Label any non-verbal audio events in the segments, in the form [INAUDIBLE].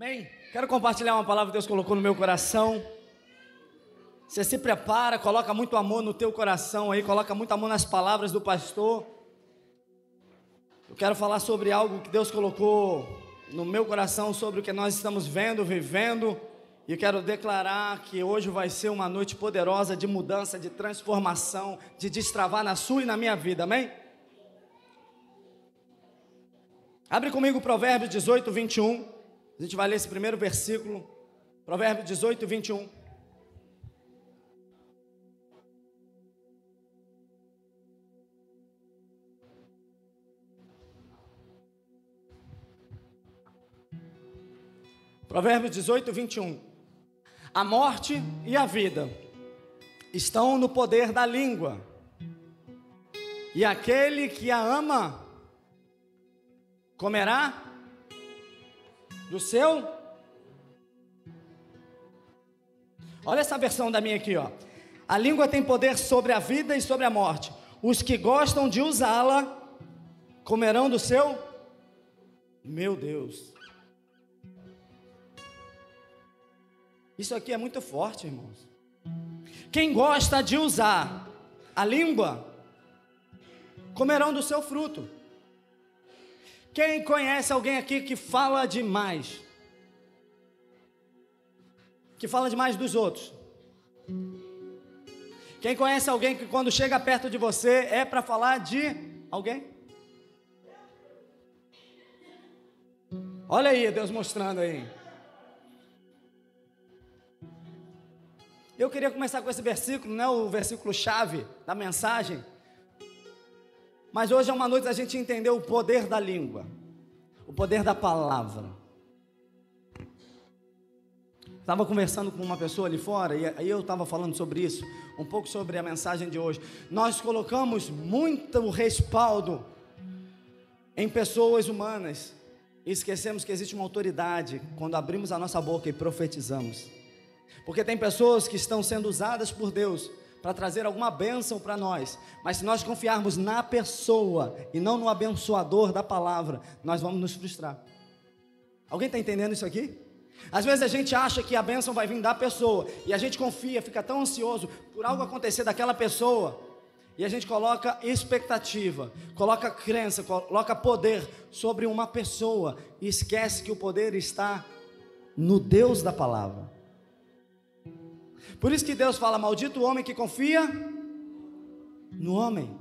Amém? Quero compartilhar uma palavra que Deus colocou no meu coração. Você se prepara, coloca muito amor no teu coração aí, coloca muito amor nas palavras do pastor. Eu quero falar sobre algo que Deus colocou no meu coração, sobre o que nós estamos vendo, vivendo. E quero declarar que hoje vai ser uma noite poderosa de mudança, de transformação, de destravar na sua e na minha vida, amém? Abre comigo o Provérbio 18, 21. A gente vai ler esse primeiro versículo, Provérbio 18, 21. Provérbio 18, 21. A morte e a vida estão no poder da língua, e aquele que a ama comerá do seu? Olha essa versão da minha aqui, ó. A língua tem poder sobre a vida e sobre a morte. Os que gostam de usá-la comerão do seu? Meu Deus. Isso aqui é muito forte, irmãos. Quem gosta de usar a língua comerão do seu fruto. Quem conhece alguém aqui que fala demais? Que fala demais dos outros? Quem conhece alguém que quando chega perto de você é para falar de alguém? Olha aí, Deus mostrando aí. Eu queria começar com esse versículo, não é o versículo chave da mensagem, mas hoje é uma noite a gente entender o poder da língua, o poder da palavra. Estava conversando com uma pessoa ali fora e aí eu estava falando sobre isso, um pouco sobre a mensagem de hoje. Nós colocamos muito respaldo em pessoas humanas e esquecemos que existe uma autoridade quando abrimos a nossa boca e profetizamos. Porque tem pessoas que estão sendo usadas por Deus para trazer alguma bênção para nós. Mas se nós confiarmos na pessoa e não no abençoador da palavra, nós vamos nos frustrar. Alguém está entendendo isso aqui? Às vezes a gente acha que a bênção vai vir da pessoa e a gente confia, fica tão ansioso por algo acontecer daquela pessoa e a gente coloca expectativa, coloca crença, coloca poder sobre uma pessoa e esquece que o poder está no Deus da palavra. Por isso que Deus fala: Maldito o homem que confia no homem.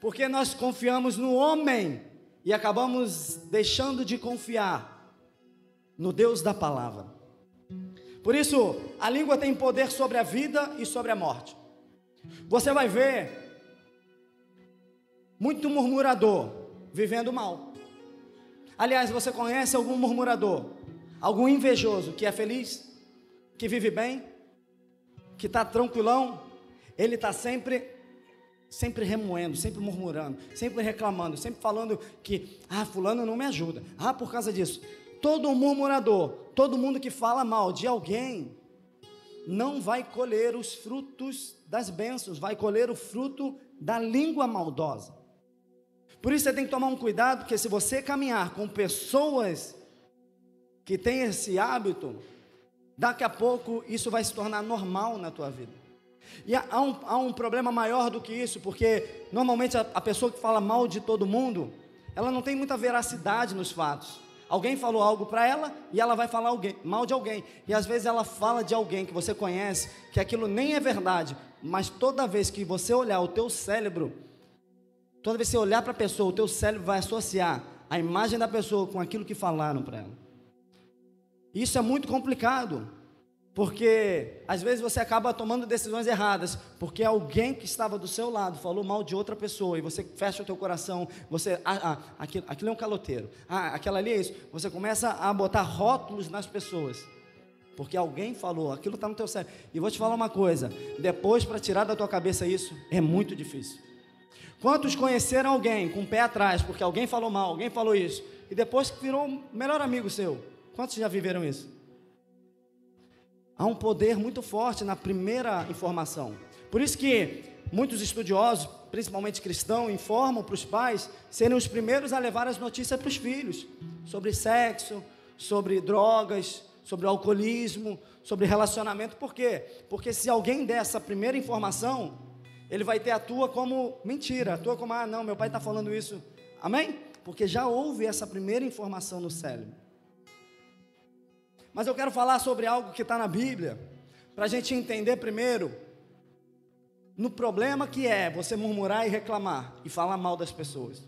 Porque nós confiamos no homem e acabamos deixando de confiar no Deus da palavra. Por isso, a língua tem poder sobre a vida e sobre a morte. Você vai ver muito murmurador vivendo mal. Aliás, você conhece algum murmurador, algum invejoso que é feliz, que vive bem? Que está tranquilão, ele está sempre, sempre remoendo, sempre murmurando, sempre reclamando, sempre falando que, ah, fulano não me ajuda, ah, por causa disso. Todo murmurador, todo mundo que fala mal de alguém, não vai colher os frutos das bênçãos, vai colher o fruto da língua maldosa. Por isso você tem que tomar um cuidado, porque se você caminhar com pessoas que têm esse hábito, Daqui a pouco isso vai se tornar normal na tua vida. E há um, há um problema maior do que isso, porque normalmente a, a pessoa que fala mal de todo mundo, ela não tem muita veracidade nos fatos. Alguém falou algo para ela e ela vai falar alguém, mal de alguém. E às vezes ela fala de alguém que você conhece, que aquilo nem é verdade, mas toda vez que você olhar o teu cérebro, toda vez que você olhar para a pessoa, o teu cérebro vai associar a imagem da pessoa com aquilo que falaram para ela. Isso é muito complicado, porque às vezes você acaba tomando decisões erradas, porque alguém que estava do seu lado falou mal de outra pessoa e você fecha o teu coração, você, ah, ah aquilo, aquilo é um caloteiro, ah, aquela ali é isso. Você começa a botar rótulos nas pessoas, porque alguém falou, aquilo está no teu cérebro. E vou te falar uma coisa: depois para tirar da tua cabeça isso é muito difícil. Quantos conheceram alguém com o pé atrás, porque alguém falou mal, alguém falou isso, e depois virou o melhor amigo seu? Quantos já viveram isso? Há um poder muito forte na primeira informação. Por isso que muitos estudiosos, principalmente cristãos, informam para os pais serem os primeiros a levar as notícias para os filhos sobre sexo, sobre drogas, sobre alcoolismo, sobre relacionamento. Por quê? Porque se alguém der essa primeira informação, ele vai ter a tua como mentira, a tua como, ah, não, meu pai está falando isso. Amém? Porque já houve essa primeira informação no cérebro. Mas eu quero falar sobre algo que está na Bíblia, para a gente entender primeiro no problema que é você murmurar e reclamar e falar mal das pessoas.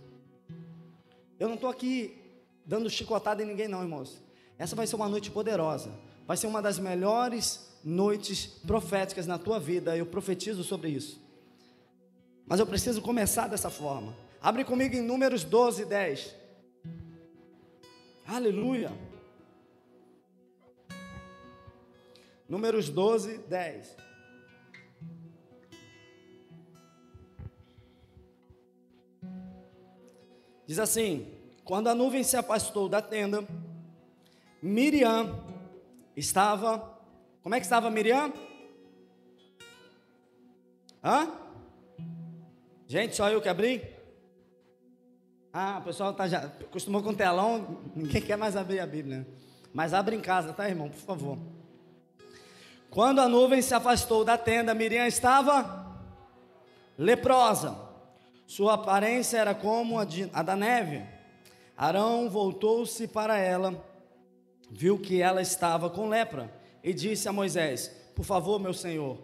Eu não estou aqui dando chicotada em ninguém, não, irmãos. Essa vai ser uma noite poderosa. Vai ser uma das melhores noites proféticas na tua vida. Eu profetizo sobre isso. Mas eu preciso começar dessa forma. Abre comigo em Números 12, 10. Aleluia. Números 12, 10. Diz assim: Quando a nuvem se afastou da tenda, Miriam estava. Como é que estava Miriam? Hã? Gente, só eu que abri? Ah, o pessoal tá já acostumou com telão, ninguém quer mais abrir a Bíblia. Mas abre em casa, tá, irmão, por favor. Quando a nuvem se afastou da tenda, Miriam estava leprosa. Sua aparência era como a, de, a da neve. Arão voltou-se para ela viu que ela estava com lepra e disse a Moisés: Por favor, meu senhor,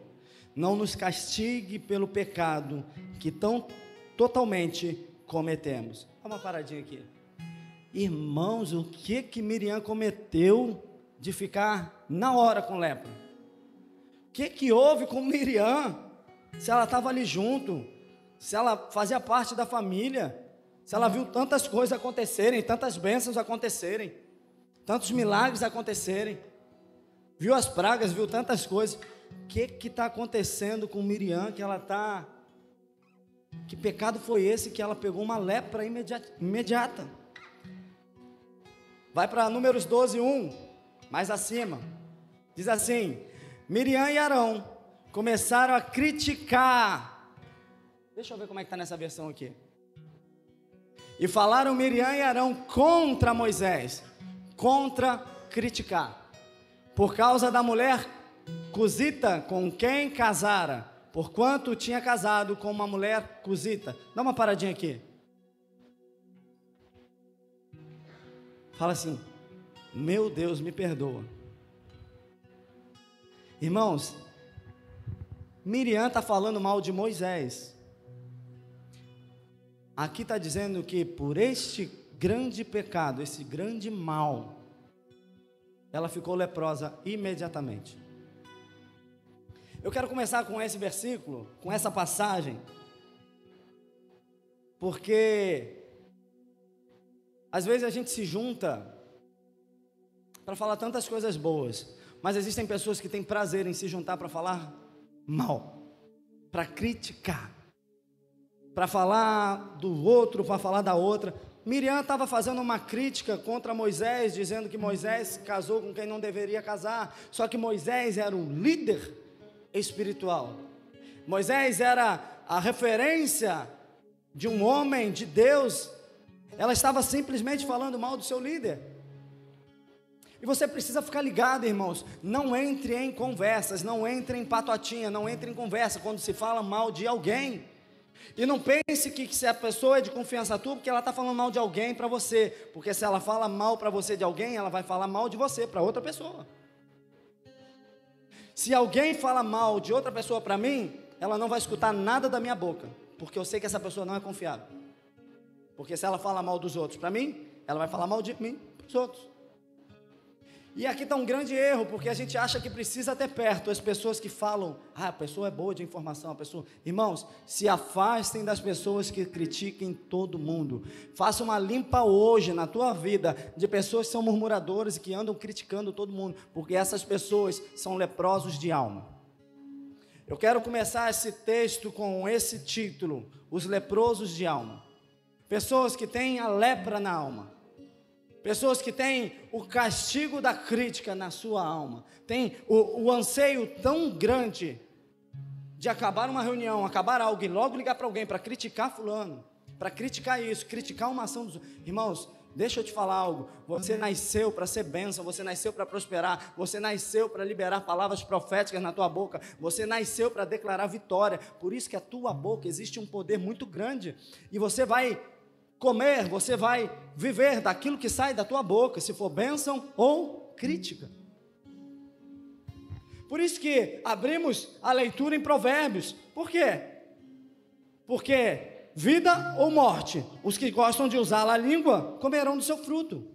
não nos castigue pelo pecado que tão totalmente cometemos. Dá uma paradinha aqui. Irmãos, o que que Miriam cometeu de ficar na hora com lepra? Que que houve com Miriam? Se ela estava ali junto, se ela fazia parte da família, se ela viu tantas coisas acontecerem, tantas bênçãos acontecerem tantos milagres acontecerem, viu as pragas, viu tantas coisas. O que está acontecendo com Miriam que ela está. Que pecado foi esse que ela pegou uma lepra imediata. Vai para Números 12, 1, mais acima. Diz assim: Miriam e Arão começaram a criticar. Deixa eu ver como é que está nessa versão aqui. E falaram Miriam e Arão contra Moisés contra criticar. Por causa da mulher cusita com quem casara, porquanto tinha casado com uma mulher cusita. Dá uma paradinha aqui. Fala assim: Meu Deus, me perdoa. Irmãos, Miriam está falando mal de Moisés. Aqui está dizendo que por este grande pecado, esse grande mal, ela ficou leprosa imediatamente. Eu quero começar com esse versículo, com essa passagem, porque às vezes a gente se junta para falar tantas coisas boas, mas existem pessoas que têm prazer em se juntar para falar mal, para criticar, para falar do outro, para falar da outra. Miriam estava fazendo uma crítica contra Moisés, dizendo que Moisés casou com quem não deveria casar. Só que Moisés era um líder espiritual. Moisés era a referência de um homem de Deus. Ela estava simplesmente falando mal do seu líder. E você precisa ficar ligado, irmãos. Não entre em conversas, não entre em patotinha, não entre em conversa quando se fala mal de alguém. E não pense que, se a pessoa é de confiança tua, porque ela está falando mal de alguém para você. Porque se ela fala mal para você de alguém, ela vai falar mal de você para outra pessoa. Se alguém fala mal de outra pessoa para mim, ela não vai escutar nada da minha boca. Porque eu sei que essa pessoa não é confiável. Porque se ela fala mal dos outros para mim, ela vai falar mal de mim para os outros. E aqui está um grande erro, porque a gente acha que precisa ter perto as pessoas que falam, ah, a pessoa é boa de informação, a pessoa. Irmãos, se afastem das pessoas que critiquem todo mundo. Faça uma limpa hoje na tua vida de pessoas que são murmuradoras e que andam criticando todo mundo, porque essas pessoas são leprosos de alma. Eu quero começar esse texto com esse título: Os leprosos de alma. Pessoas que têm a lepra na alma. Pessoas que têm o castigo da crítica na sua alma, têm o, o anseio tão grande de acabar uma reunião, acabar algo e logo ligar para alguém para criticar fulano, para criticar isso, criticar uma ação dos irmãos. Deixa eu te falar algo. Você nasceu para ser bênção, você nasceu para prosperar, você nasceu para liberar palavras proféticas na tua boca, você nasceu para declarar vitória. Por isso que a tua boca existe um poder muito grande e você vai comer, você vai viver daquilo que sai da tua boca, se for bênção ou crítica. Por isso que abrimos a leitura em Provérbios. Por quê? Porque vida ou morte, os que gostam de usar a língua comerão do seu fruto.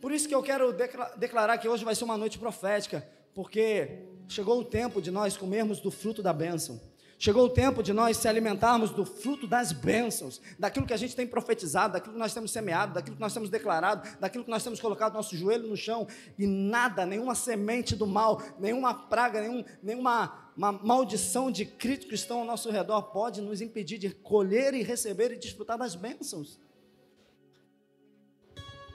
Por isso que eu quero declarar que hoje vai ser uma noite profética, porque chegou o tempo de nós comermos do fruto da bênção. Chegou o tempo de nós se alimentarmos do fruto das bênçãos, daquilo que a gente tem profetizado, daquilo que nós temos semeado, daquilo que nós temos declarado, daquilo que nós temos colocado nosso joelho no chão, e nada, nenhuma semente do mal, nenhuma praga, nenhum, nenhuma maldição de críticos que estão ao nosso redor pode nos impedir de colher e receber e desfrutar das bênçãos.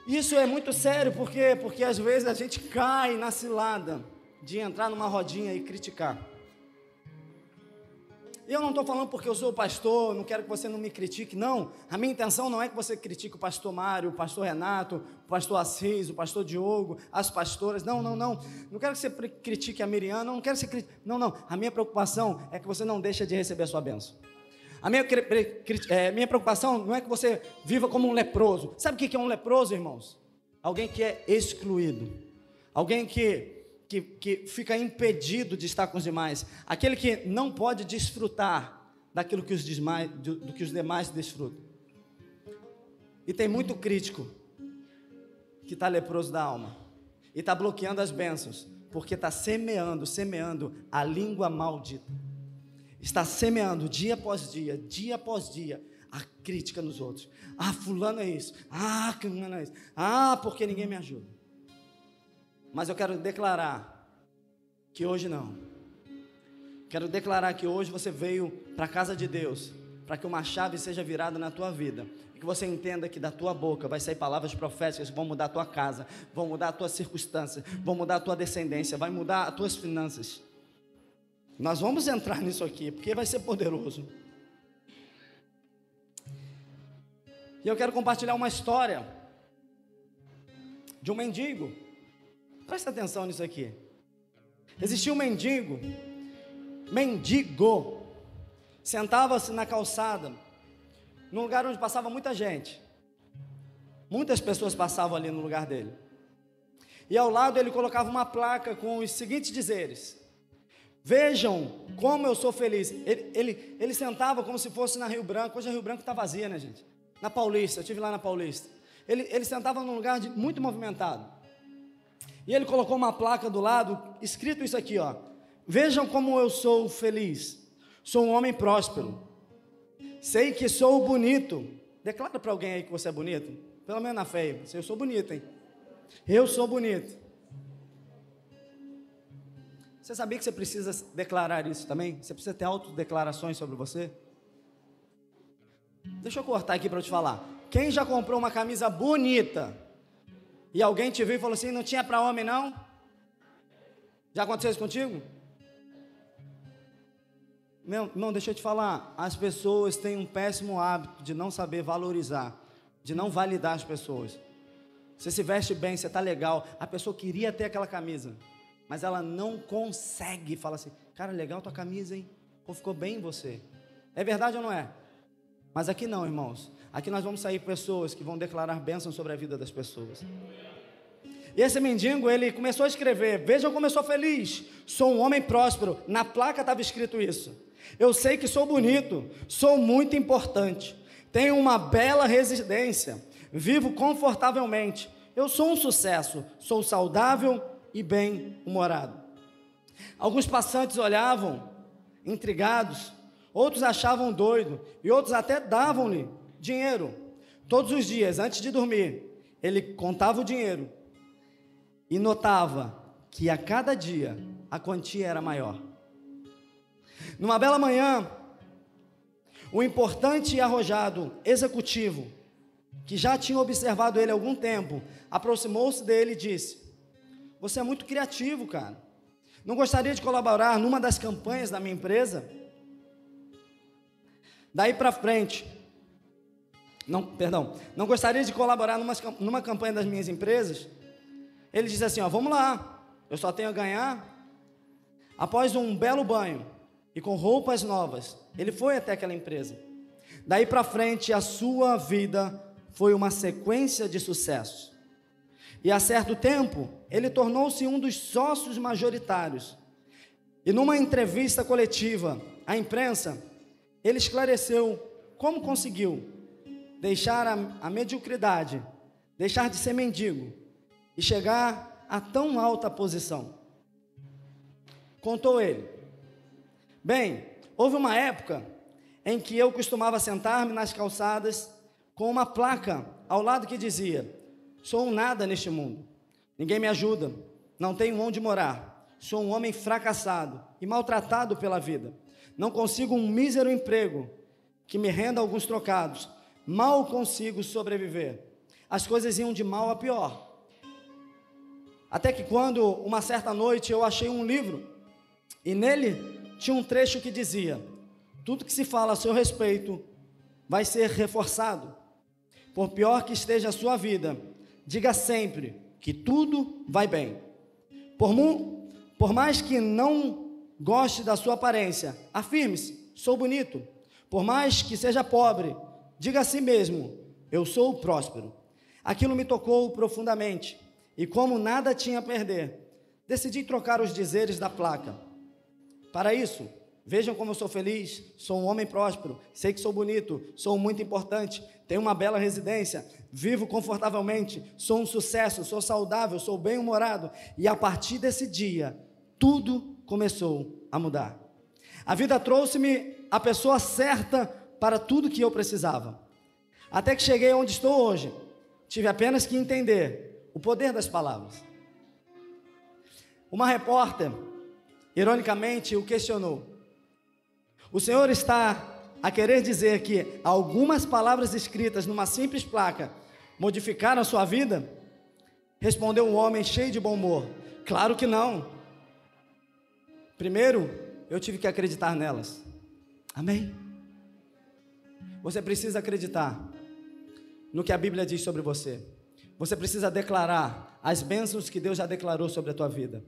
Isso é muito sério, por quê? Porque às vezes a gente cai na cilada de entrar numa rodinha e criticar. Eu não estou falando porque eu sou pastor, não quero que você não me critique, não. A minha intenção não é que você critique o pastor Mário, o pastor Renato, o pastor Assis, o pastor Diogo, as pastoras. Não, não, não. Não quero que você critique a Miriam, não, não quero que você critique. Não, não. A minha preocupação é que você não deixe de receber a sua bênção. A minha, é, minha preocupação não é que você viva como um leproso. Sabe o que é um leproso, irmãos? Alguém que é excluído. Alguém que que, que fica impedido de estar com os demais, aquele que não pode desfrutar daquilo que os, demais, do, do que os demais desfrutam. E tem muito crítico que está leproso da alma e está bloqueando as bênçãos, porque está semeando, semeando a língua maldita. Está semeando dia após dia, dia após dia, a crítica nos outros. Ah, fulano é isso. Ah, fulano é isso. Ah, porque ninguém me ajuda. Mas eu quero declarar que hoje não. Quero declarar que hoje você veio para a casa de Deus, para que uma chave seja virada na tua vida. E que você entenda que da tua boca vai sair palavras proféticas que vão mudar a tua casa, vão mudar a tua circunstância, vão mudar a tua descendência, vai mudar as tuas finanças. Nós vamos entrar nisso aqui, porque vai ser poderoso. E eu quero compartilhar uma história de um mendigo Presta atenção nisso aqui. Existia um mendigo, mendigo, sentava-se na calçada, num lugar onde passava muita gente. Muitas pessoas passavam ali no lugar dele. E ao lado ele colocava uma placa com os seguintes dizeres: Vejam como eu sou feliz. Ele, ele, ele sentava como se fosse na Rio Branco. Hoje a Rio Branco está vazia, né, gente? Na Paulista, eu estive lá na Paulista. Ele, ele sentava num lugar de, muito movimentado. E ele colocou uma placa do lado, escrito isso aqui, ó. Vejam como eu sou feliz. Sou um homem próspero. Sei que sou bonito. Declara para alguém aí que você é bonito. Pelo menos na fé. Eu sou bonito, hein? Eu sou bonito. Você sabia que você precisa declarar isso também? Você precisa ter autodeclarações sobre você? Deixa eu cortar aqui para eu te falar. Quem já comprou uma camisa bonita? E alguém te viu e falou assim: não tinha para homem não? Já aconteceu isso contigo? Meu irmão, deixa eu te falar. As pessoas têm um péssimo hábito de não saber valorizar, de não validar as pessoas. Você se veste bem, você está legal. A pessoa queria ter aquela camisa, mas ela não consegue. Fala assim: cara, legal tua camisa, hein? Pô, ficou bem em você. É verdade ou não é? Mas aqui não, irmãos. Aqui nós vamos sair pessoas que vão declarar bênçãos sobre a vida das pessoas. E esse mendigo, ele começou a escrever: Vejam como eu sou feliz, sou um homem próspero. Na placa estava escrito isso. Eu sei que sou bonito, sou muito importante, tenho uma bela residência, vivo confortavelmente. Eu sou um sucesso, sou saudável e bem-humorado. Alguns passantes olhavam, intrigados, outros achavam doido e outros até davam-lhe dinheiro. Todos os dias, antes de dormir, ele contava o dinheiro e notava que a cada dia a quantia era maior. Numa bela manhã, o importante e arrojado executivo, que já tinha observado ele há algum tempo, aproximou-se dele e disse: Você é muito criativo, cara. Não gostaria de colaborar numa das campanhas da minha empresa? Daí para frente, não, perdão, não gostaria de colaborar numa, numa campanha das minhas empresas. Ele disse assim: ó, vamos lá, eu só tenho a ganhar. Após um belo banho e com roupas novas, ele foi até aquela empresa. Daí para frente, a sua vida foi uma sequência de sucessos. E a certo tempo, ele tornou-se um dos sócios majoritários. E numa entrevista coletiva à imprensa, ele esclareceu como conseguiu deixar a, a mediocridade, deixar de ser mendigo e chegar a tão alta posição. Contou ele. Bem, houve uma época em que eu costumava sentar-me nas calçadas com uma placa ao lado que dizia: Sou um nada neste mundo, ninguém me ajuda, não tenho onde morar, sou um homem fracassado e maltratado pela vida, não consigo um mísero emprego que me renda alguns trocados, mal consigo sobreviver. As coisas iam de mal a pior. Até que quando, uma certa noite, eu achei um livro, e nele tinha um trecho que dizia: Tudo que se fala a seu respeito vai ser reforçado. Por pior que esteja a sua vida, diga sempre que tudo vai bem. Por, mu, por mais que não goste da sua aparência, afirme-se: sou bonito. Por mais que seja pobre, diga a si mesmo: eu sou próspero. Aquilo me tocou profundamente, e como nada tinha a perder, decidi trocar os dizeres da placa. Para isso, Vejam como eu sou feliz, sou um homem próspero, sei que sou bonito, sou muito importante, tenho uma bela residência, vivo confortavelmente, sou um sucesso, sou saudável, sou bem-humorado. E a partir desse dia, tudo começou a mudar. A vida trouxe-me a pessoa certa para tudo que eu precisava. Até que cheguei onde estou hoje, tive apenas que entender o poder das palavras. Uma repórter, ironicamente, o questionou. O Senhor está a querer dizer que algumas palavras escritas numa simples placa modificaram a sua vida? Respondeu um homem cheio de bom humor: Claro que não. Primeiro, eu tive que acreditar nelas. Amém? Você precisa acreditar no que a Bíblia diz sobre você. Você precisa declarar as bênçãos que Deus já declarou sobre a tua vida.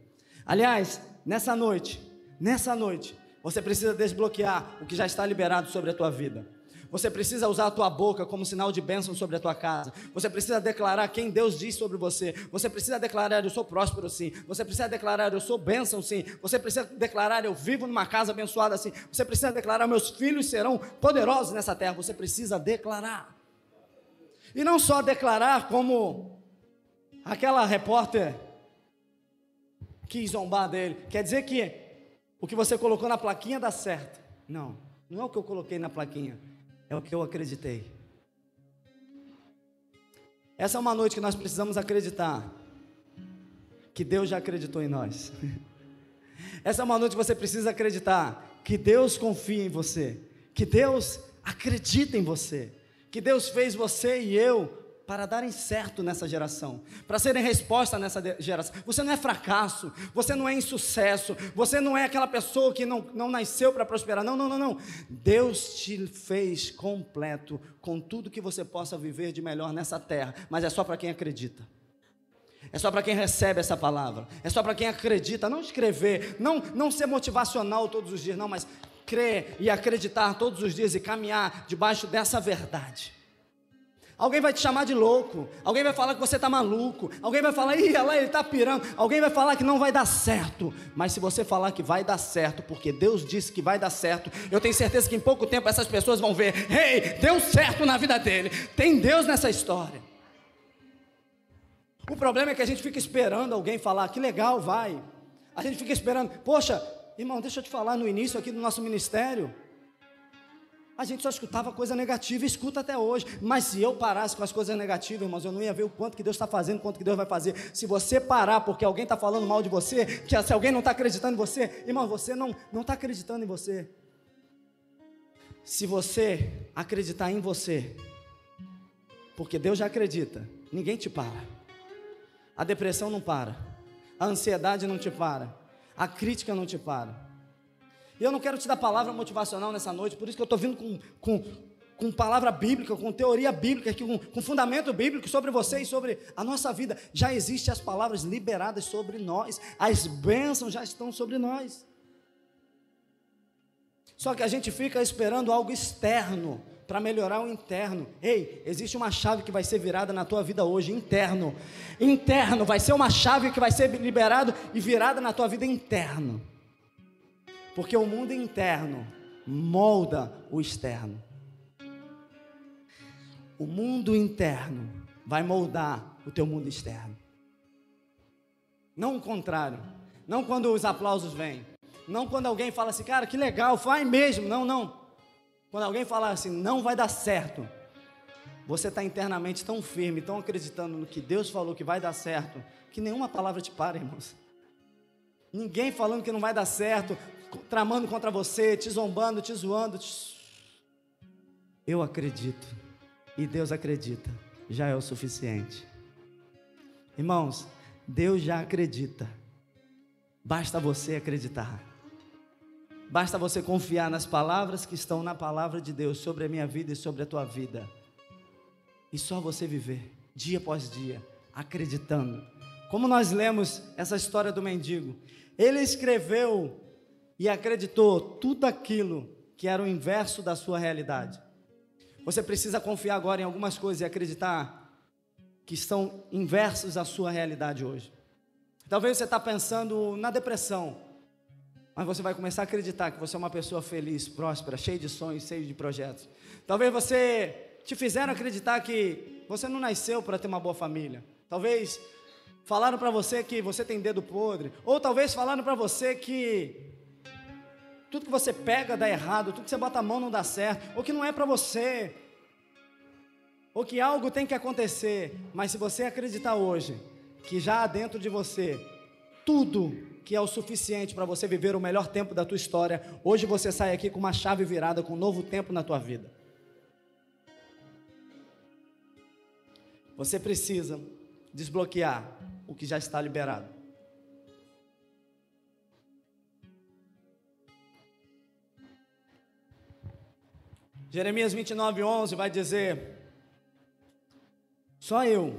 Aliás, nessa noite, nessa noite, você precisa desbloquear o que já está liberado sobre a tua vida. Você precisa usar a tua boca como sinal de bênção sobre a tua casa. Você precisa declarar quem Deus diz sobre você. Você precisa declarar eu sou próspero sim. Você precisa declarar eu sou bênção sim. Você precisa declarar eu vivo numa casa abençoada sim. Você precisa declarar meus filhos serão poderosos nessa terra. Você precisa declarar. E não só declarar como aquela repórter quis zombar dele. Quer dizer que o que você colocou na plaquinha dá certo. Não, não é o que eu coloquei na plaquinha, é o que eu acreditei. Essa é uma noite que nós precisamos acreditar que Deus já acreditou em nós. [LAUGHS] Essa é uma noite que você precisa acreditar que Deus confia em você, que Deus acredita em você, que Deus fez você e eu para darem certo nessa geração, para serem resposta nessa geração. Você não é fracasso, você não é insucesso, você não é aquela pessoa que não, não nasceu para prosperar. Não, não, não, não. Deus te fez completo com tudo que você possa viver de melhor nessa terra, mas é só para quem acredita. É só para quem recebe essa palavra. É só para quem acredita. Não escrever, não, não ser motivacional todos os dias, não, mas crer e acreditar todos os dias e caminhar debaixo dessa verdade. Alguém vai te chamar de louco, alguém vai falar que você está maluco, alguém vai falar, ih, lá ele está pirando, alguém vai falar que não vai dar certo. Mas se você falar que vai dar certo, porque Deus disse que vai dar certo, eu tenho certeza que em pouco tempo essas pessoas vão ver, ei, hey, deu certo na vida dele, tem Deus nessa história. O problema é que a gente fica esperando alguém falar, que legal, vai. A gente fica esperando, poxa, irmão, deixa eu te falar no início aqui do nosso ministério. A gente só escutava coisa negativa e escuta até hoje. Mas se eu parasse com as coisas negativas, irmãos, eu não ia ver o quanto que Deus está fazendo, o quanto que Deus vai fazer. Se você parar porque alguém está falando mal de você, que se alguém não está acreditando em você, irmão, você não está acreditando em você. Se você acreditar em você, porque Deus já acredita, ninguém te para. A depressão não para. A ansiedade não te para. A crítica não te para. E eu não quero te dar palavra motivacional nessa noite, por isso que eu estou vindo com, com, com palavra bíblica, com teoria bíblica, com, com fundamento bíblico sobre você e sobre a nossa vida. Já existem as palavras liberadas sobre nós, as bênçãos já estão sobre nós. Só que a gente fica esperando algo externo para melhorar o interno. Ei, existe uma chave que vai ser virada na tua vida hoje, interno. Interno, vai ser uma chave que vai ser liberada e virada na tua vida interno. Porque o mundo interno molda o externo. O mundo interno vai moldar o teu mundo externo. Não o contrário. Não quando os aplausos vêm. Não quando alguém fala assim, cara, que legal, faz mesmo. Não, não. Quando alguém falar assim, não vai dar certo. Você está internamente tão firme, tão acreditando no que Deus falou que vai dar certo, que nenhuma palavra te para, irmãos. Ninguém falando que não vai dar certo, tramando contra você, te zombando, te zoando. Eu acredito e Deus acredita, já é o suficiente. Irmãos, Deus já acredita, basta você acreditar. Basta você confiar nas palavras que estão na palavra de Deus sobre a minha vida e sobre a tua vida. E só você viver, dia após dia, acreditando. Como nós lemos essa história do mendigo, ele escreveu e acreditou tudo aquilo que era o inverso da sua realidade. Você precisa confiar agora em algumas coisas e acreditar que estão inversos à sua realidade hoje. Talvez você está pensando na depressão, mas você vai começar a acreditar que você é uma pessoa feliz, próspera, cheia de sonhos, cheia de projetos. Talvez você te fizeram acreditar que você não nasceu para ter uma boa família. Talvez falaram para você que você tem dedo podre, ou talvez falaram para você que tudo que você pega dá errado, tudo que você bota a mão não dá certo, ou que não é para você, ou que algo tem que acontecer, mas se você acreditar hoje que já há dentro de você tudo que é o suficiente para você viver o melhor tempo da tua história, hoje você sai aqui com uma chave virada, com um novo tempo na tua vida. Você precisa desbloquear o que já está liberado. Jeremias 29, 11 vai dizer: Só eu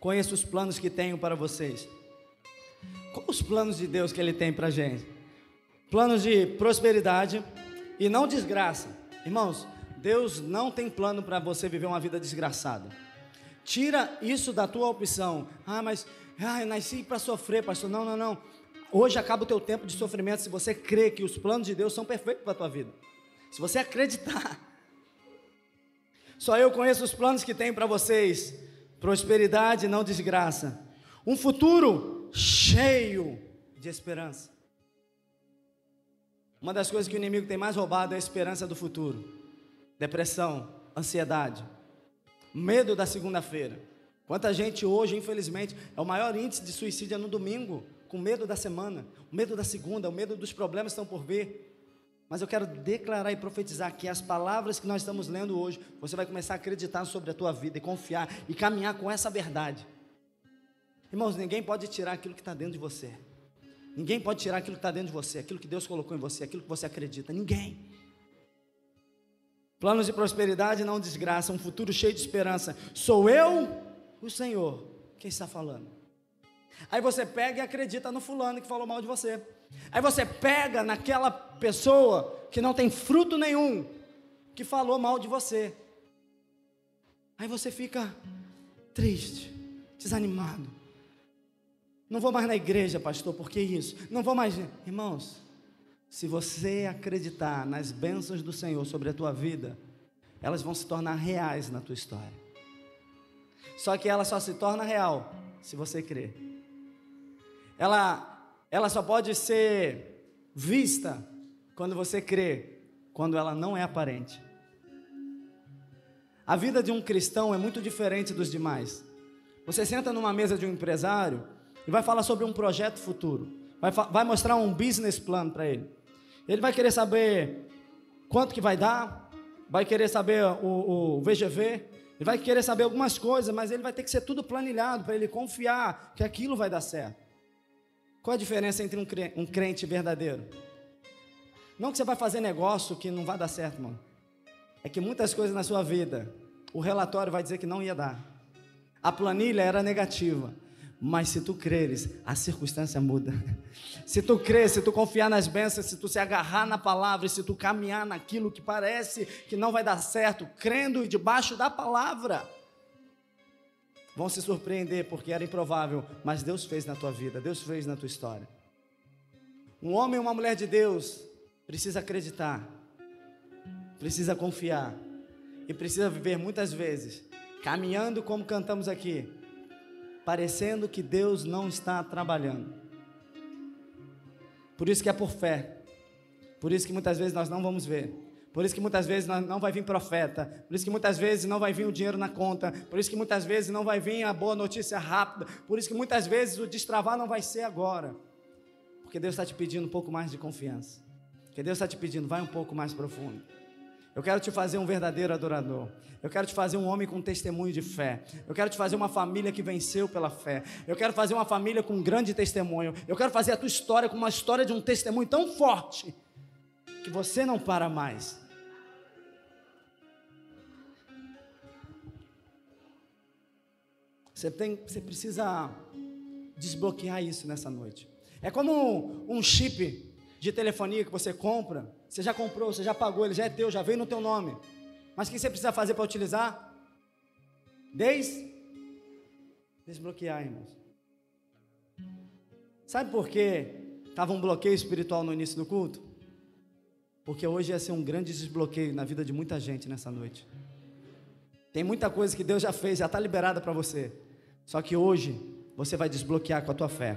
conheço os planos que tenho para vocês. Quais os planos de Deus que Ele tem para a gente? Planos de prosperidade e não desgraça. Irmãos, Deus não tem plano para você viver uma vida desgraçada. Tira isso da tua opção. Ah, mas ah, eu nasci para sofrer, pastor. Não, não, não. Hoje acaba o teu tempo de sofrimento se você crê que os planos de Deus são perfeitos para a tua vida. Se você acreditar. Só eu conheço os planos que tenho para vocês: prosperidade, não desgraça. Um futuro cheio de esperança. Uma das coisas que o inimigo tem mais roubado é a esperança do futuro. Depressão, ansiedade, medo da segunda-feira. Quanta gente hoje, infelizmente, é o maior índice de suicídio é no domingo, com medo da semana, medo da segunda, o medo dos problemas que estão por vir. Mas eu quero declarar e profetizar que as palavras que nós estamos lendo hoje, você vai começar a acreditar sobre a tua vida e confiar e caminhar com essa verdade. Irmãos, ninguém pode tirar aquilo que está dentro de você. Ninguém pode tirar aquilo que está dentro de você, aquilo que Deus colocou em você, aquilo que você acredita. Ninguém. Planos de prosperidade não desgraça, um futuro cheio de esperança. Sou eu, o Senhor, quem está falando. Aí você pega e acredita no fulano que falou mal de você. Aí você pega naquela pessoa que não tem fruto nenhum, que falou mal de você. Aí você fica triste, desanimado. Não vou mais na igreja, pastor, por que isso? Não vou mais. Irmãos, se você acreditar nas bênçãos do Senhor sobre a tua vida, elas vão se tornar reais na tua história. Só que ela só se torna real se você crer. Ela ela só pode ser vista quando você crê, quando ela não é aparente. A vida de um cristão é muito diferente dos demais. Você senta numa mesa de um empresário e vai falar sobre um projeto futuro, vai, vai mostrar um business plan para ele. Ele vai querer saber quanto que vai dar, vai querer saber o, o VGV, ele vai querer saber algumas coisas, mas ele vai ter que ser tudo planilhado para ele confiar que aquilo vai dar certo. Qual a diferença entre um crente verdadeiro? Não que você vai fazer negócio que não vai dar certo, mano. É que muitas coisas na sua vida, o relatório vai dizer que não ia dar. A planilha era negativa. Mas se tu creres, a circunstância muda. [LAUGHS] Se tu crer, se tu confiar nas bênçãos, se tu se agarrar na palavra, se tu caminhar naquilo que parece que não vai dar certo, crendo e debaixo da palavra, vão se surpreender porque era improvável, mas Deus fez na tua vida, Deus fez na tua história. Um homem e uma mulher de Deus precisa acreditar, precisa confiar e precisa viver muitas vezes caminhando como cantamos aqui, parecendo que Deus não está trabalhando. Por isso que é por fé. Por isso que muitas vezes nós não vamos ver. Por isso que muitas vezes não vai vir profeta. Por isso que muitas vezes não vai vir o dinheiro na conta. Por isso que muitas vezes não vai vir a boa notícia rápida. Por isso que muitas vezes o destravar não vai ser agora. Porque Deus está te pedindo um pouco mais de confiança. Porque Deus está te pedindo, vai um pouco mais profundo. Eu quero te fazer um verdadeiro adorador. Eu quero te fazer um homem com testemunho de fé. Eu quero te fazer uma família que venceu pela fé. Eu quero fazer uma família com um grande testemunho. Eu quero fazer a tua história com uma história de um testemunho tão forte que você não para mais. Você, tem, você precisa desbloquear isso nessa noite. É como um chip de telefonia que você compra você já comprou, você já pagou, ele já é teu, já veio no teu nome. Mas o que você precisa fazer para utilizar? Des... Desbloquear, irmãos. Sabe por que estava um bloqueio espiritual no início do culto? Porque hoje ia ser um grande desbloqueio na vida de muita gente nessa noite. Tem muita coisa que Deus já fez, já está liberada para você. Só que hoje você vai desbloquear com a tua fé.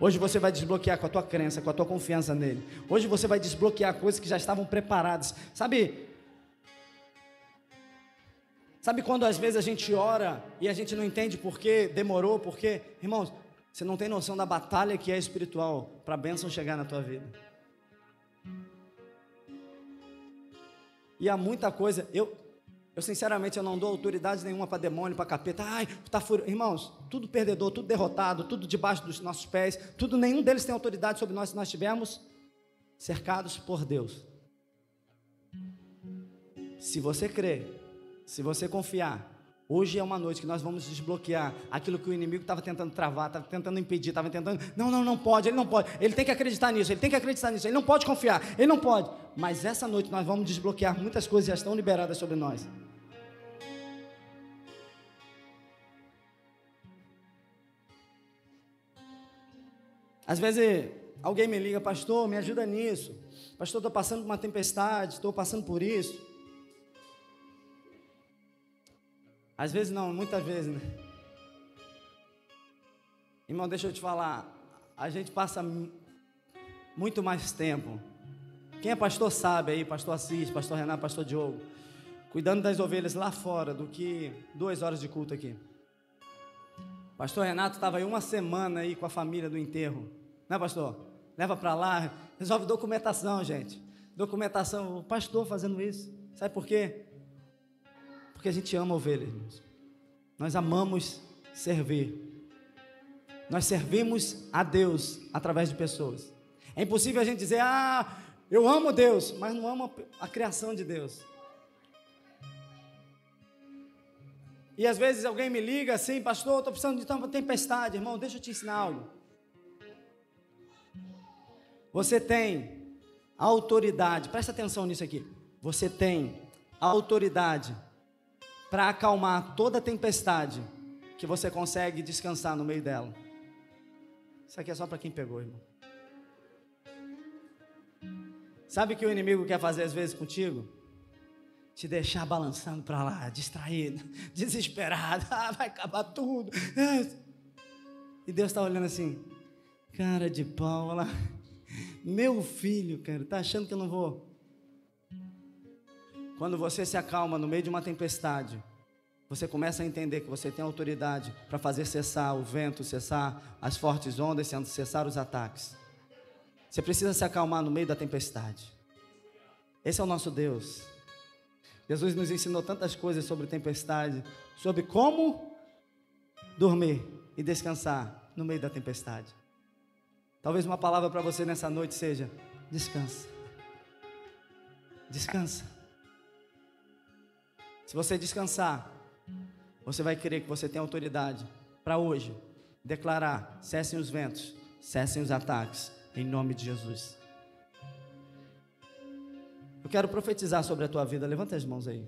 Hoje você vai desbloquear com a tua crença, com a tua confiança nele. Hoje você vai desbloquear coisas que já estavam preparadas. Sabe? Sabe quando às vezes a gente ora e a gente não entende por que demorou, porque, irmãos, você não tem noção da batalha que é espiritual para a bênção chegar na tua vida. E há muita coisa, eu eu sinceramente eu não dou autoridade nenhuma para demônio, para capeta. Ai, tá fur... irmãos, tudo perdedor, tudo derrotado, tudo debaixo dos nossos pés, tudo nenhum deles tem autoridade sobre nós se nós estivermos cercados por Deus. Se você crer, se você confiar, Hoje é uma noite que nós vamos desbloquear aquilo que o inimigo estava tentando travar, estava tentando impedir, estava tentando. Não, não, não pode, ele não pode. Ele tem que acreditar nisso, ele tem que acreditar nisso, ele não pode confiar, ele não pode. Mas essa noite nós vamos desbloquear muitas coisas já estão liberadas sobre nós. Às vezes alguém me liga, pastor, me ajuda nisso. Pastor, estou passando por uma tempestade, estou passando por isso. Às vezes não, muitas vezes, né? Irmão, deixa eu te falar, a gente passa muito mais tempo. Quem é pastor sabe aí, pastor Assis, pastor Renato, pastor Diogo, cuidando das ovelhas lá fora do que duas horas de culto aqui. Pastor Renato estava aí uma semana aí com a família do enterro, né, pastor? Leva para lá, resolve documentação, gente. Documentação, o pastor fazendo isso. Sabe por quê? Porque a gente ama ovelhas, irmãos. Nós amamos servir. Nós servimos a Deus através de pessoas. É impossível a gente dizer, ah, eu amo Deus, mas não amo a criação de Deus. E às vezes alguém me liga assim, pastor, estou precisando de uma tempestade, irmão, deixa eu te ensinar algo. Você tem autoridade, presta atenção nisso aqui. Você tem autoridade para acalmar toda tempestade que você consegue descansar no meio dela. Isso aqui é só para quem pegou, irmão. Sabe o que o inimigo quer fazer às vezes contigo? Te deixar balançando para lá, distraído, [LAUGHS] desesperado, [LAUGHS] ah, vai acabar tudo. E Deus está olhando assim, cara de pau. Meu filho, cara, tá achando que eu não vou quando você se acalma no meio de uma tempestade, você começa a entender que você tem autoridade para fazer cessar o vento, cessar as fortes ondas, cessar os ataques. Você precisa se acalmar no meio da tempestade. Esse é o nosso Deus. Jesus nos ensinou tantas coisas sobre tempestade, sobre como dormir e descansar no meio da tempestade. Talvez uma palavra para você nessa noite seja: descansa. Descansa. Se você descansar, você vai crer que você tem autoridade para hoje declarar: cessem os ventos, cessem os ataques, em nome de Jesus. Eu quero profetizar sobre a tua vida, levanta as mãos aí.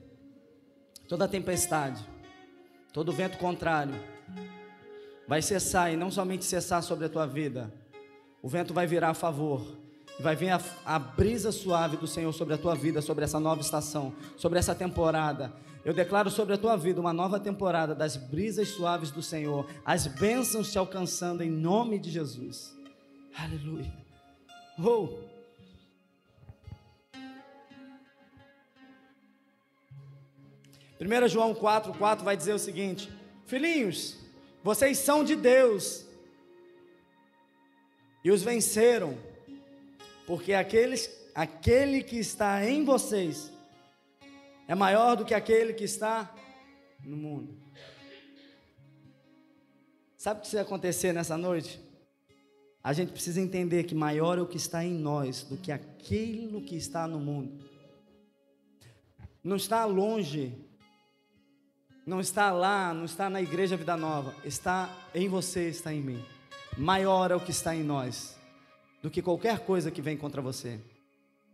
Toda tempestade, todo vento contrário, vai cessar e não somente cessar sobre a tua vida, o vento vai virar a favor, vai vir a, a, brisa suave do Senhor sobre a tua vida, sobre essa nova estação, sobre essa temporada. Eu declaro sobre a tua vida uma nova temporada das brisas suaves do Senhor, as bênçãos te alcançando em nome de Jesus. Aleluia. Oh. Primeira João 4, 4 vai dizer o seguinte: Filhinhos, vocês são de Deus e os venceram, porque aqueles, aquele que está em vocês é maior do que aquele que está no mundo. Sabe o que vai acontecer nessa noite? A gente precisa entender que maior é o que está em nós do que aquilo que está no mundo. Não está longe, não está lá, não está na igreja Vida Nova, está em você, está em mim maior é o que está em nós do que qualquer coisa que vem contra você,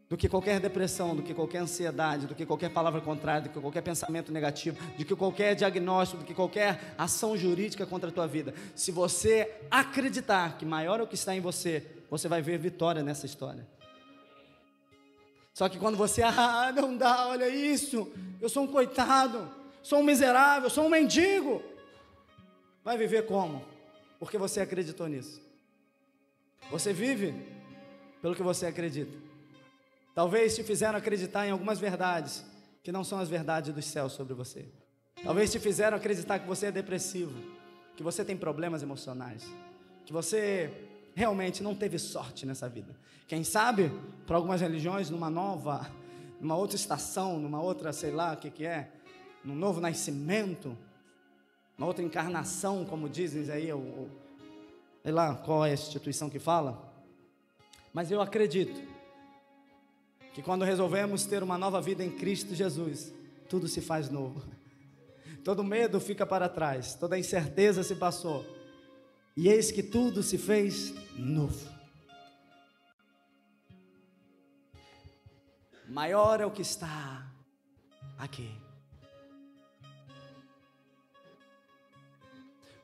do que qualquer depressão, do que qualquer ansiedade, do que qualquer palavra contrária, do que qualquer pensamento negativo, do que qualquer diagnóstico, do que qualquer ação jurídica contra a tua vida. Se você acreditar que maior é o que está em você, você vai ver vitória nessa história. Só que quando você, [LAUGHS] ah, não dá, olha isso, eu sou um coitado, sou um miserável, sou um mendigo, vai viver como? porque você acreditou nisso. Você vive pelo que você acredita. Talvez te fizeram acreditar em algumas verdades que não são as verdades dos céus sobre você. Talvez te fizeram acreditar que você é depressivo, que você tem problemas emocionais, que você realmente não teve sorte nessa vida. Quem sabe, para algumas religiões, numa nova, numa outra estação, numa outra, sei lá o que, que é, num novo nascimento, uma outra encarnação, como dizem aí, o, sei lá qual é a instituição que fala, mas eu acredito que quando resolvemos ter uma nova vida em Cristo Jesus, tudo se faz novo. [LAUGHS] Todo medo fica para trás, toda incerteza se passou, e eis que tudo se fez novo. Maior é o que está aqui.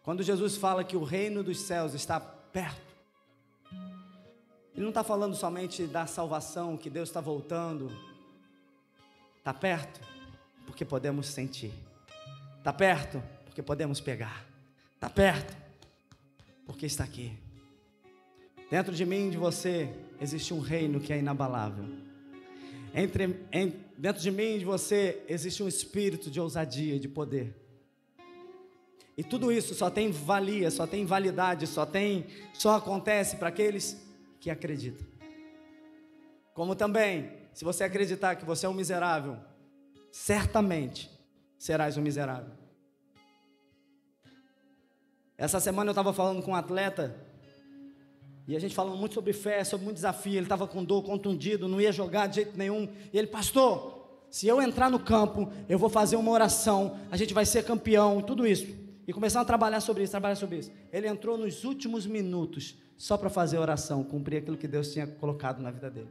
Quando Jesus fala que o reino dos céus está perto, Ele não está falando somente da salvação, que Deus está voltando. Está perto, porque podemos sentir. Está perto, porque podemos pegar. Está perto, porque está aqui. Dentro de mim e de você existe um reino que é inabalável. Entre, em, dentro de mim e de você existe um espírito de ousadia e de poder. E tudo isso só tem valia, só tem validade, só tem, só acontece para aqueles que acreditam. Como também, se você acreditar que você é um miserável, certamente serás um miserável. Essa semana eu estava falando com um atleta e a gente falando muito sobre fé, sobre muito desafio. Ele estava com dor, contundido, não ia jogar de jeito nenhum. E ele, pastor, se eu entrar no campo, eu vou fazer uma oração, a gente vai ser campeão, tudo isso. E começaram a trabalhar sobre isso, trabalhar sobre isso. Ele entrou nos últimos minutos só para fazer oração, cumprir aquilo que Deus tinha colocado na vida dele.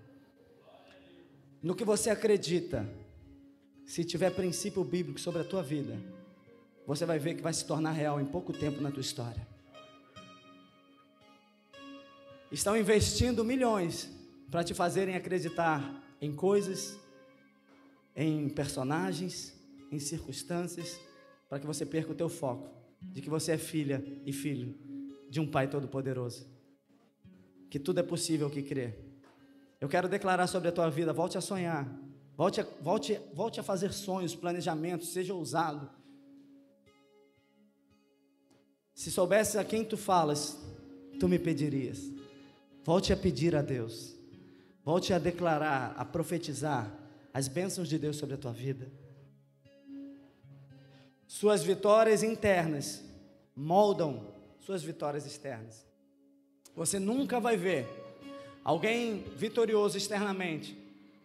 No que você acredita, se tiver princípio bíblico sobre a tua vida, você vai ver que vai se tornar real em pouco tempo na tua história. Estão investindo milhões para te fazerem acreditar em coisas, em personagens, em circunstâncias, para que você perca o teu foco de que você é filha e filho de um Pai Todo-Poderoso. Que tudo é possível que crê. Eu quero declarar sobre a tua vida, volte a sonhar. Volte a, volte, volte a fazer sonhos, planejamentos, seja ousado. Se soubesse a quem tu falas, tu me pedirias. Volte a pedir a Deus. Volte a declarar, a profetizar as bênçãos de Deus sobre a tua vida. Suas vitórias internas moldam suas vitórias externas. Você nunca vai ver alguém vitorioso externamente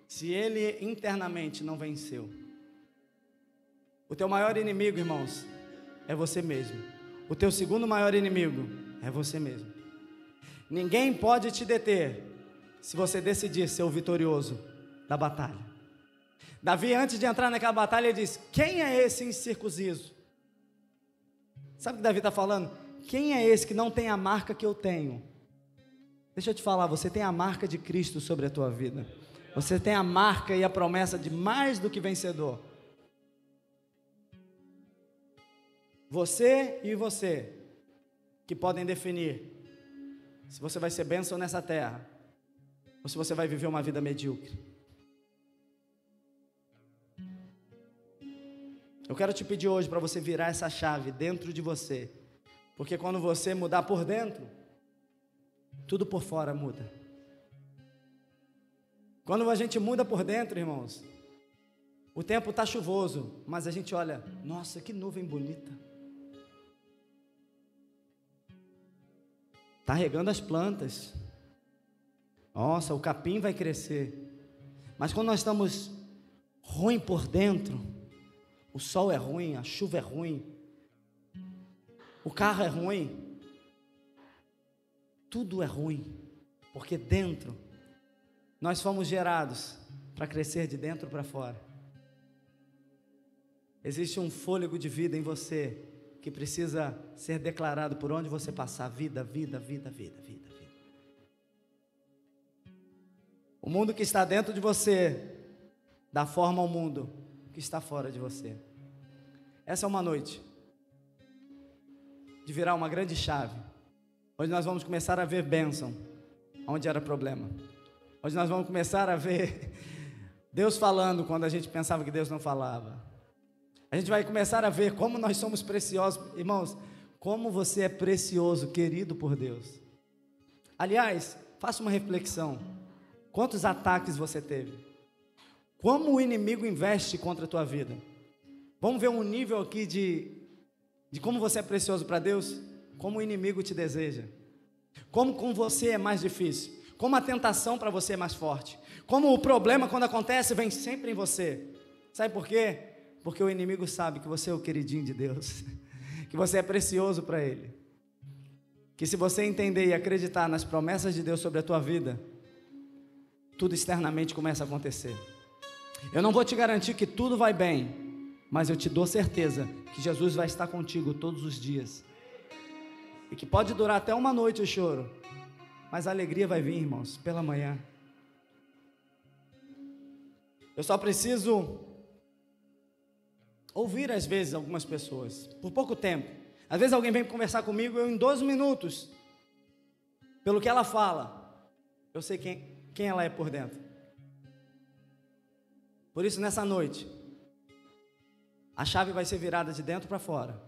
se ele internamente não venceu. O teu maior inimigo, irmãos, é você mesmo. O teu segundo maior inimigo é você mesmo. Ninguém pode te deter se você decidir ser o vitorioso da batalha. Davi, antes de entrar naquela batalha, ele diz: Quem é esse incircunciso? Sabe o que Davi está falando? Quem é esse que não tem a marca que eu tenho? Deixa eu te falar, você tem a marca de Cristo sobre a tua vida. Você tem a marca e a promessa de mais do que vencedor. Você e você que podem definir se você vai ser bênção nessa terra ou se você vai viver uma vida medíocre. Eu quero te pedir hoje para você virar essa chave dentro de você, porque quando você mudar por dentro, tudo por fora muda. Quando a gente muda por dentro, irmãos, o tempo está chuvoso, mas a gente olha, nossa, que nuvem bonita. Está regando as plantas. Nossa, o capim vai crescer. Mas quando nós estamos ruim por dentro, o sol é ruim, a chuva é ruim, o carro é ruim, tudo é ruim, porque dentro nós fomos gerados para crescer de dentro para fora. Existe um fôlego de vida em você que precisa ser declarado por onde você passar. Vida, vida, vida, vida, vida, vida. O mundo que está dentro de você dá forma ao mundo que está fora de você. Essa é uma noite de virar uma grande chave. Hoje nós vamos começar a ver bênção onde era problema. Hoje nós vamos começar a ver Deus falando quando a gente pensava que Deus não falava. A gente vai começar a ver como nós somos preciosos, irmãos, como você é precioso, querido por Deus. Aliás, faça uma reflexão. Quantos ataques você teve? Como o inimigo investe contra a tua vida? Vamos ver um nível aqui de, de como você é precioso para Deus? Como o inimigo te deseja? Como com você é mais difícil? Como a tentação para você é mais forte? Como o problema, quando acontece, vem sempre em você? Sabe por quê? Porque o inimigo sabe que você é o queridinho de Deus, [LAUGHS] que você é precioso para Ele. Que se você entender e acreditar nas promessas de Deus sobre a tua vida, tudo externamente começa a acontecer. Eu não vou te garantir que tudo vai bem, mas eu te dou certeza que Jesus vai estar contigo todos os dias. E que pode durar até uma noite o choro, mas a alegria vai vir, irmãos, pela manhã. Eu só preciso ouvir às vezes algumas pessoas, por pouco tempo. Às vezes alguém vem conversar comigo, eu em 12 minutos, pelo que ela fala, eu sei quem, quem ela é por dentro. Por isso, nessa noite, a chave vai ser virada de dentro para fora.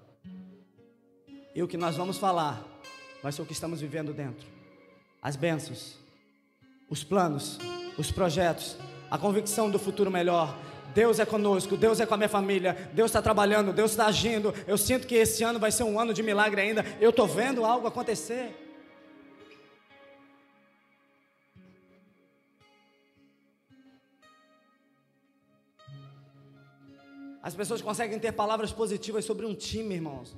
E o que nós vamos falar vai ser o que estamos vivendo dentro. As bênçãos, os planos, os projetos, a convicção do futuro melhor, Deus é conosco, Deus é com a minha família, Deus está trabalhando, Deus está agindo. Eu sinto que esse ano vai ser um ano de milagre ainda. Eu estou vendo algo acontecer. As pessoas conseguem ter palavras positivas sobre um time, irmãos.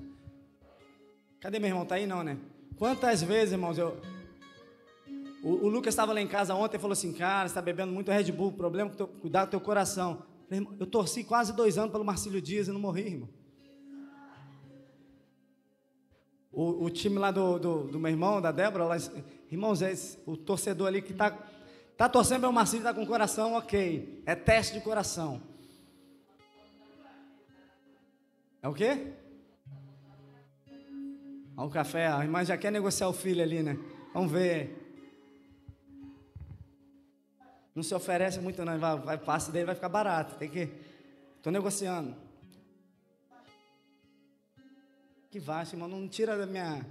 Cadê meu irmão? Tá aí não, né? Quantas vezes, irmãos, eu. O, o Lucas estava lá em casa ontem e falou assim: Cara, você está bebendo muito Red Bull, problema, cuidar do teu coração. Eu torci quase dois anos pelo Marcílio Dias e não morri, irmão. O, o time lá do, do, do, meu irmão, da Débora, lá, irmãos, é esse, o torcedor ali que está tá torcendo pelo Marcílio, está com o coração ok. É teste de coração. É o quê? O café, a irmã já quer negociar o filho ali, né? Vamos ver. Não se oferece muito, não. Vai, vai passe dele vai ficar barato. Tem que. Estou negociando. Que Vasco, irmão. Não tira da minha.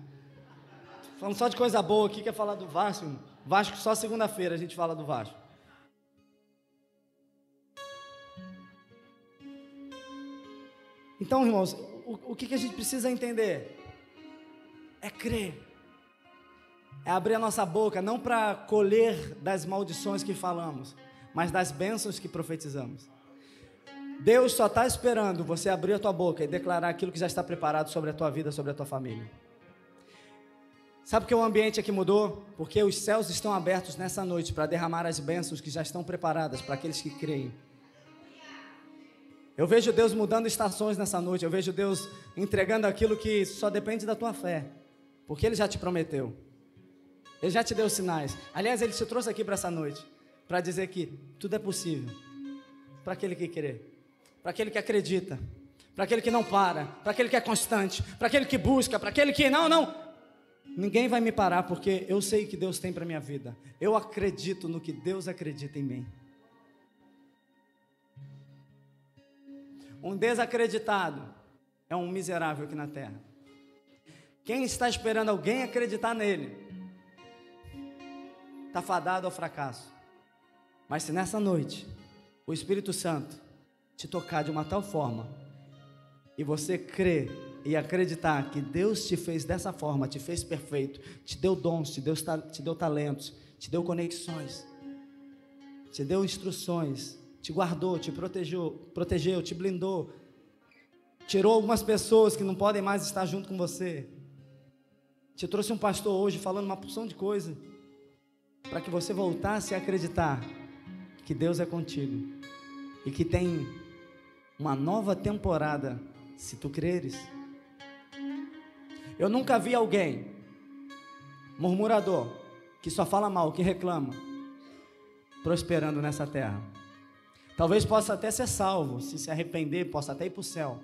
Falando só de coisa boa aqui, quer falar do Vasco. Vasco só segunda-feira a gente fala do Vasco. Então, irmãos, o, o que, que a gente precisa entender? É crer é abrir a nossa boca não para colher das maldições que falamos, mas das bênçãos que profetizamos. Deus só está esperando você abrir a tua boca e declarar aquilo que já está preparado sobre a tua vida, sobre a tua família. Sabe que o ambiente aqui mudou? Porque os céus estão abertos nessa noite para derramar as bênçãos que já estão preparadas para aqueles que creem. Eu vejo Deus mudando estações nessa noite, eu vejo Deus entregando aquilo que só depende da tua fé, porque Ele já te prometeu, Ele já te deu sinais. Aliás, Ele te trouxe aqui para essa noite, para dizer que tudo é possível para aquele que crê, para aquele que acredita, para aquele que não para, para aquele que é constante, para aquele que busca, para aquele que não, não. Ninguém vai me parar porque eu sei que Deus tem para minha vida. Eu acredito no que Deus acredita em mim. Um desacreditado é um miserável aqui na terra. Quem está esperando alguém acreditar nele, está fadado ao fracasso. Mas se nessa noite o Espírito Santo te tocar de uma tal forma e você crer e acreditar que Deus te fez dessa forma, te fez perfeito, te deu dons, te deu, te deu talentos, te deu conexões, te deu instruções, te guardou, te protegeu, protegeu, te blindou, tirou algumas pessoas que não podem mais estar junto com você, te trouxe um pastor hoje falando uma porção de coisa, para que você voltasse a acreditar que Deus é contigo e que tem uma nova temporada, se tu creres. Eu nunca vi alguém murmurador que só fala mal, que reclama, prosperando nessa terra. Talvez possa até ser salvo, se se arrepender, possa até ir para o céu.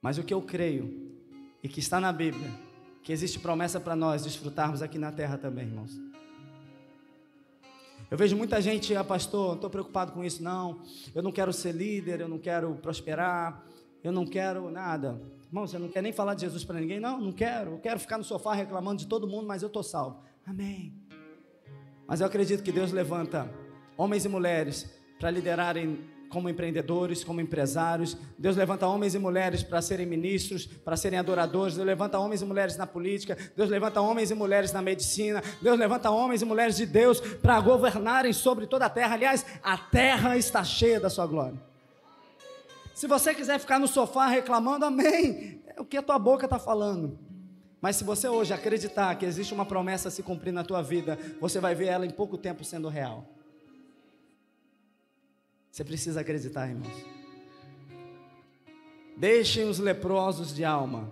Mas o que eu creio, e que está na Bíblia, que existe promessa para nós desfrutarmos aqui na terra também, irmãos. Eu vejo muita gente, ah, pastor, estou preocupado com isso, não. Eu não quero ser líder, eu não quero prosperar, eu não quero nada. Irmão, você não quer nem falar de Jesus para ninguém? Não, não quero. Eu quero ficar no sofá reclamando de todo mundo, mas eu estou salvo. Amém. Mas eu acredito que Deus levanta homens e mulheres para liderarem como empreendedores, como empresários. Deus levanta homens e mulheres para serem ministros, para serem adoradores. Deus levanta homens e mulheres na política. Deus levanta homens e mulheres na medicina. Deus levanta homens e mulheres de Deus para governarem sobre toda a terra. Aliás, a terra está cheia da sua glória. Se você quiser ficar no sofá reclamando, amém. É o que a tua boca está falando. Mas se você hoje acreditar que existe uma promessa a se cumprir na tua vida, você vai ver ela em pouco tempo sendo real. Você precisa acreditar, irmãos. Deixem os leprosos de alma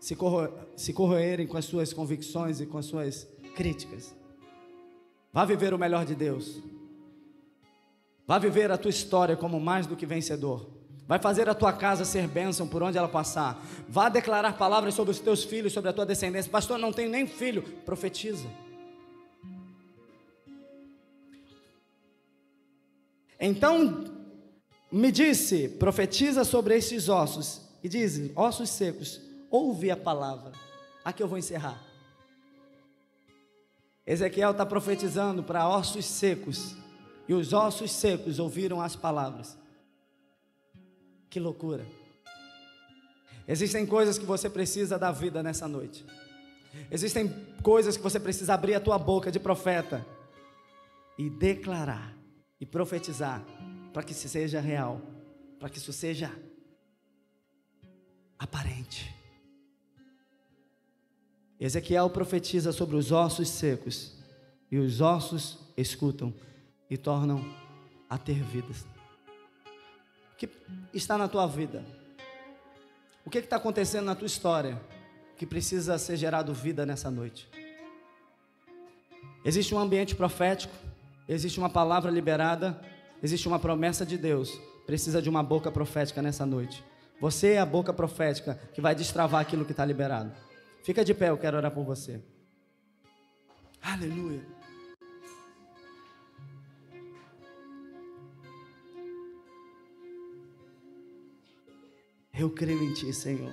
se, corro se corroerem com as suas convicções e com as suas críticas. Vá viver o melhor de Deus. Vá viver a tua história como mais do que vencedor. Vai fazer a tua casa ser bênção por onde ela passar. Vá declarar palavras sobre os teus filhos, sobre a tua descendência. Pastor, não tenho nem filho. Profetiza. Então me disse: profetiza sobre estes ossos. E diz: ossos secos, ouve a palavra. Aqui eu vou encerrar. Ezequiel está profetizando para ossos secos. E os ossos secos ouviram as palavras. Que loucura. Existem coisas que você precisa da vida nessa noite. Existem coisas que você precisa abrir a tua boca de profeta e declarar e profetizar para que isso seja real, para que isso seja aparente. Ezequiel profetiza sobre os ossos secos, e os ossos escutam e tornam a ter vidas. O que está na tua vida? O que está acontecendo na tua história que precisa ser gerado vida nessa noite? Existe um ambiente profético Existe uma palavra liberada, existe uma promessa de Deus. Precisa de uma boca profética nessa noite. Você é a boca profética que vai destravar aquilo que está liberado. Fica de pé, eu quero orar por você. Aleluia. Eu creio em Ti, Senhor.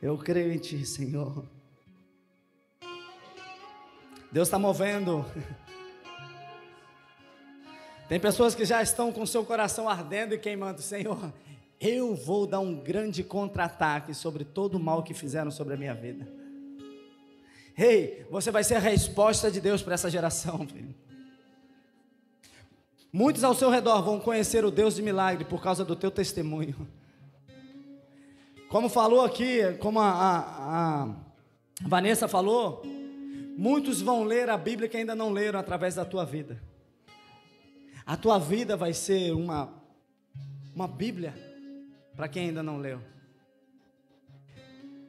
Eu creio em Ti, Senhor. Deus está movendo. Tem pessoas que já estão com seu coração ardendo e queimando. Senhor, eu vou dar um grande contra-ataque sobre todo o mal que fizeram sobre a minha vida. Ei, hey, você vai ser a resposta de Deus para essa geração, filho. Muitos ao seu redor vão conhecer o Deus de milagre por causa do teu testemunho. Como falou aqui, como a, a, a Vanessa falou, muitos vão ler a Bíblia que ainda não leram através da tua vida. A tua vida vai ser uma, uma Bíblia para quem ainda não leu.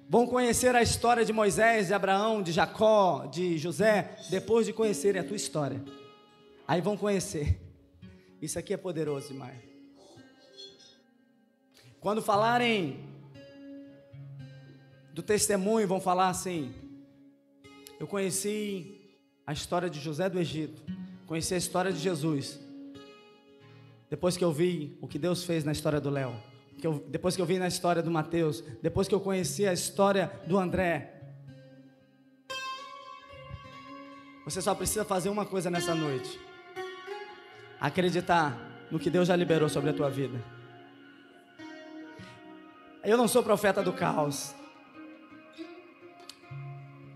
Vão conhecer a história de Moisés, de Abraão, de Jacó, de José, depois de conhecerem a tua história. Aí vão conhecer. Isso aqui é poderoso demais. Quando falarem do testemunho vão falar assim: Eu conheci a história de José do Egito, conheci a história de Jesus. Depois que eu vi o que Deus fez na história do Léo, depois que eu vi na história do Mateus, depois que eu conheci a história do André. Você só precisa fazer uma coisa nessa noite: acreditar no que Deus já liberou sobre a tua vida. Eu não sou profeta do caos.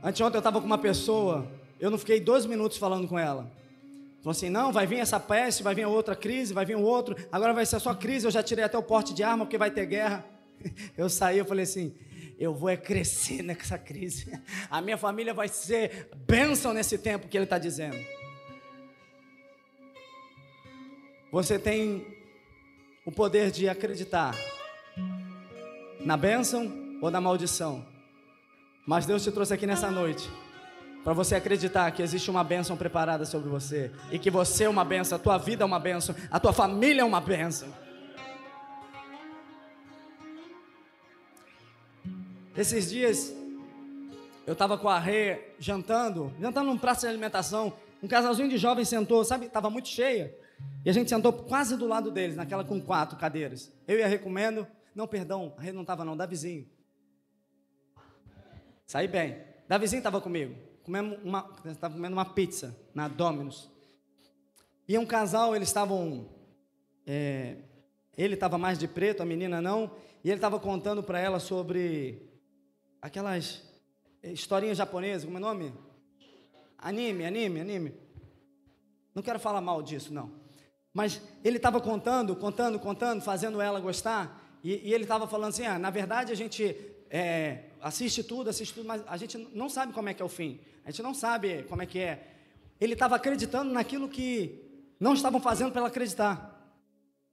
Anteontem eu estava com uma pessoa, eu não fiquei dois minutos falando com ela. Falou assim: não, vai vir essa peste, vai vir outra crise, vai vir outro, agora vai ser só crise. Eu já tirei até o porte de arma porque vai ter guerra. [LAUGHS] Eu saí, eu falei assim: eu vou é crescer [LAUGHS] nessa crise. A minha família vai ser bênção nesse tempo que ele está dizendo. Você tem o poder de acreditar na bênção ou na maldição. Mas Deus te trouxe aqui nessa noite para você acreditar que existe uma bênção preparada sobre você e que você é uma bênção, a tua vida é uma bênção, a tua família é uma bênção. Esses dias eu estava com a Rê jantando, jantando num prato de alimentação. Um casalzinho de jovens sentou, sabe? Estava muito cheia. E a gente sentou quase do lado deles, naquela com quatro cadeiras. Eu e a Rê comendo. Não, perdão, a Rê não estava não, da vizinho. Saí bem. Davizinho estava comigo. Comemos uma, estava comendo uma pizza na Domino's. E um casal, eles estavam. É, ele estava mais de preto, a menina não. E ele estava contando para ela sobre aquelas historinhas japonesas, como é o nome? Anime, anime, anime. Não quero falar mal disso, não. Mas ele estava contando, contando, contando, fazendo ela gostar. E, e ele estava falando assim: ah, na verdade a gente é, assiste tudo, assiste tudo, mas a gente não sabe como é que é o fim. A gente não sabe como é que é. Ele estava acreditando naquilo que não estavam fazendo para ela acreditar.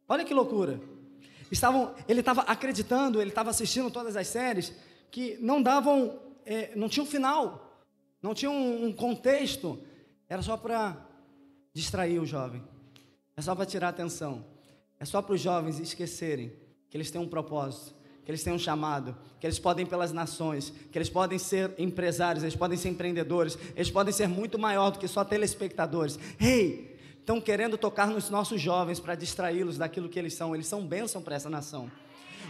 Olha que loucura. Estavam, ele estava acreditando, ele estava assistindo todas as séries que não davam, é, não tinha um final, não tinha um, um contexto. Era só para distrair o jovem. É só para tirar a atenção. É só para os jovens esquecerem que eles têm um propósito que eles têm um chamado, que eles podem ir pelas nações, que eles podem ser empresários, eles podem ser empreendedores, eles podem ser muito maior do que só telespectadores. Ei, hey, estão querendo tocar nos nossos jovens para distraí-los daquilo que eles são, eles são bênção para essa nação.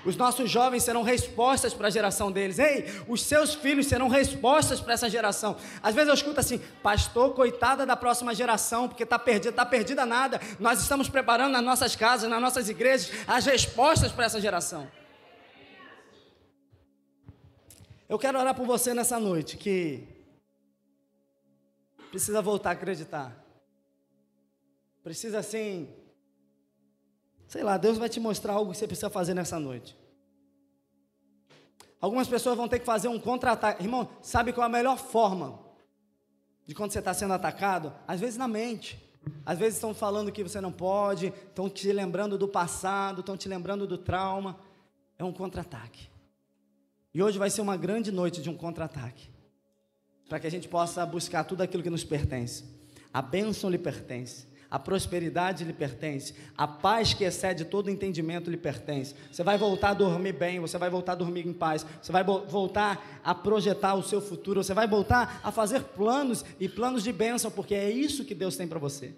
Os nossos jovens serão respostas para a geração deles. Ei, os seus filhos serão respostas para essa geração. Às vezes eu escuto assim, pastor, coitada da próxima geração, porque está perdida, está perdida nada. Nós estamos preparando nas nossas casas, nas nossas igrejas, as respostas para essa geração. Eu quero orar por você nessa noite que precisa voltar a acreditar. Precisa assim, sei lá, Deus vai te mostrar algo que você precisa fazer nessa noite. Algumas pessoas vão ter que fazer um contra-ataque. Irmão, sabe qual é a melhor forma de quando você está sendo atacado? Às vezes na mente. Às vezes estão falando que você não pode, estão te lembrando do passado, estão te lembrando do trauma. É um contra-ataque. E hoje vai ser uma grande noite de um contra-ataque. Para que a gente possa buscar tudo aquilo que nos pertence. A bênção lhe pertence. A prosperidade lhe pertence. A paz que excede todo entendimento lhe pertence. Você vai voltar a dormir bem. Você vai voltar a dormir em paz. Você vai voltar a projetar o seu futuro. Você vai voltar a fazer planos e planos de bênção. Porque é isso que Deus tem para você.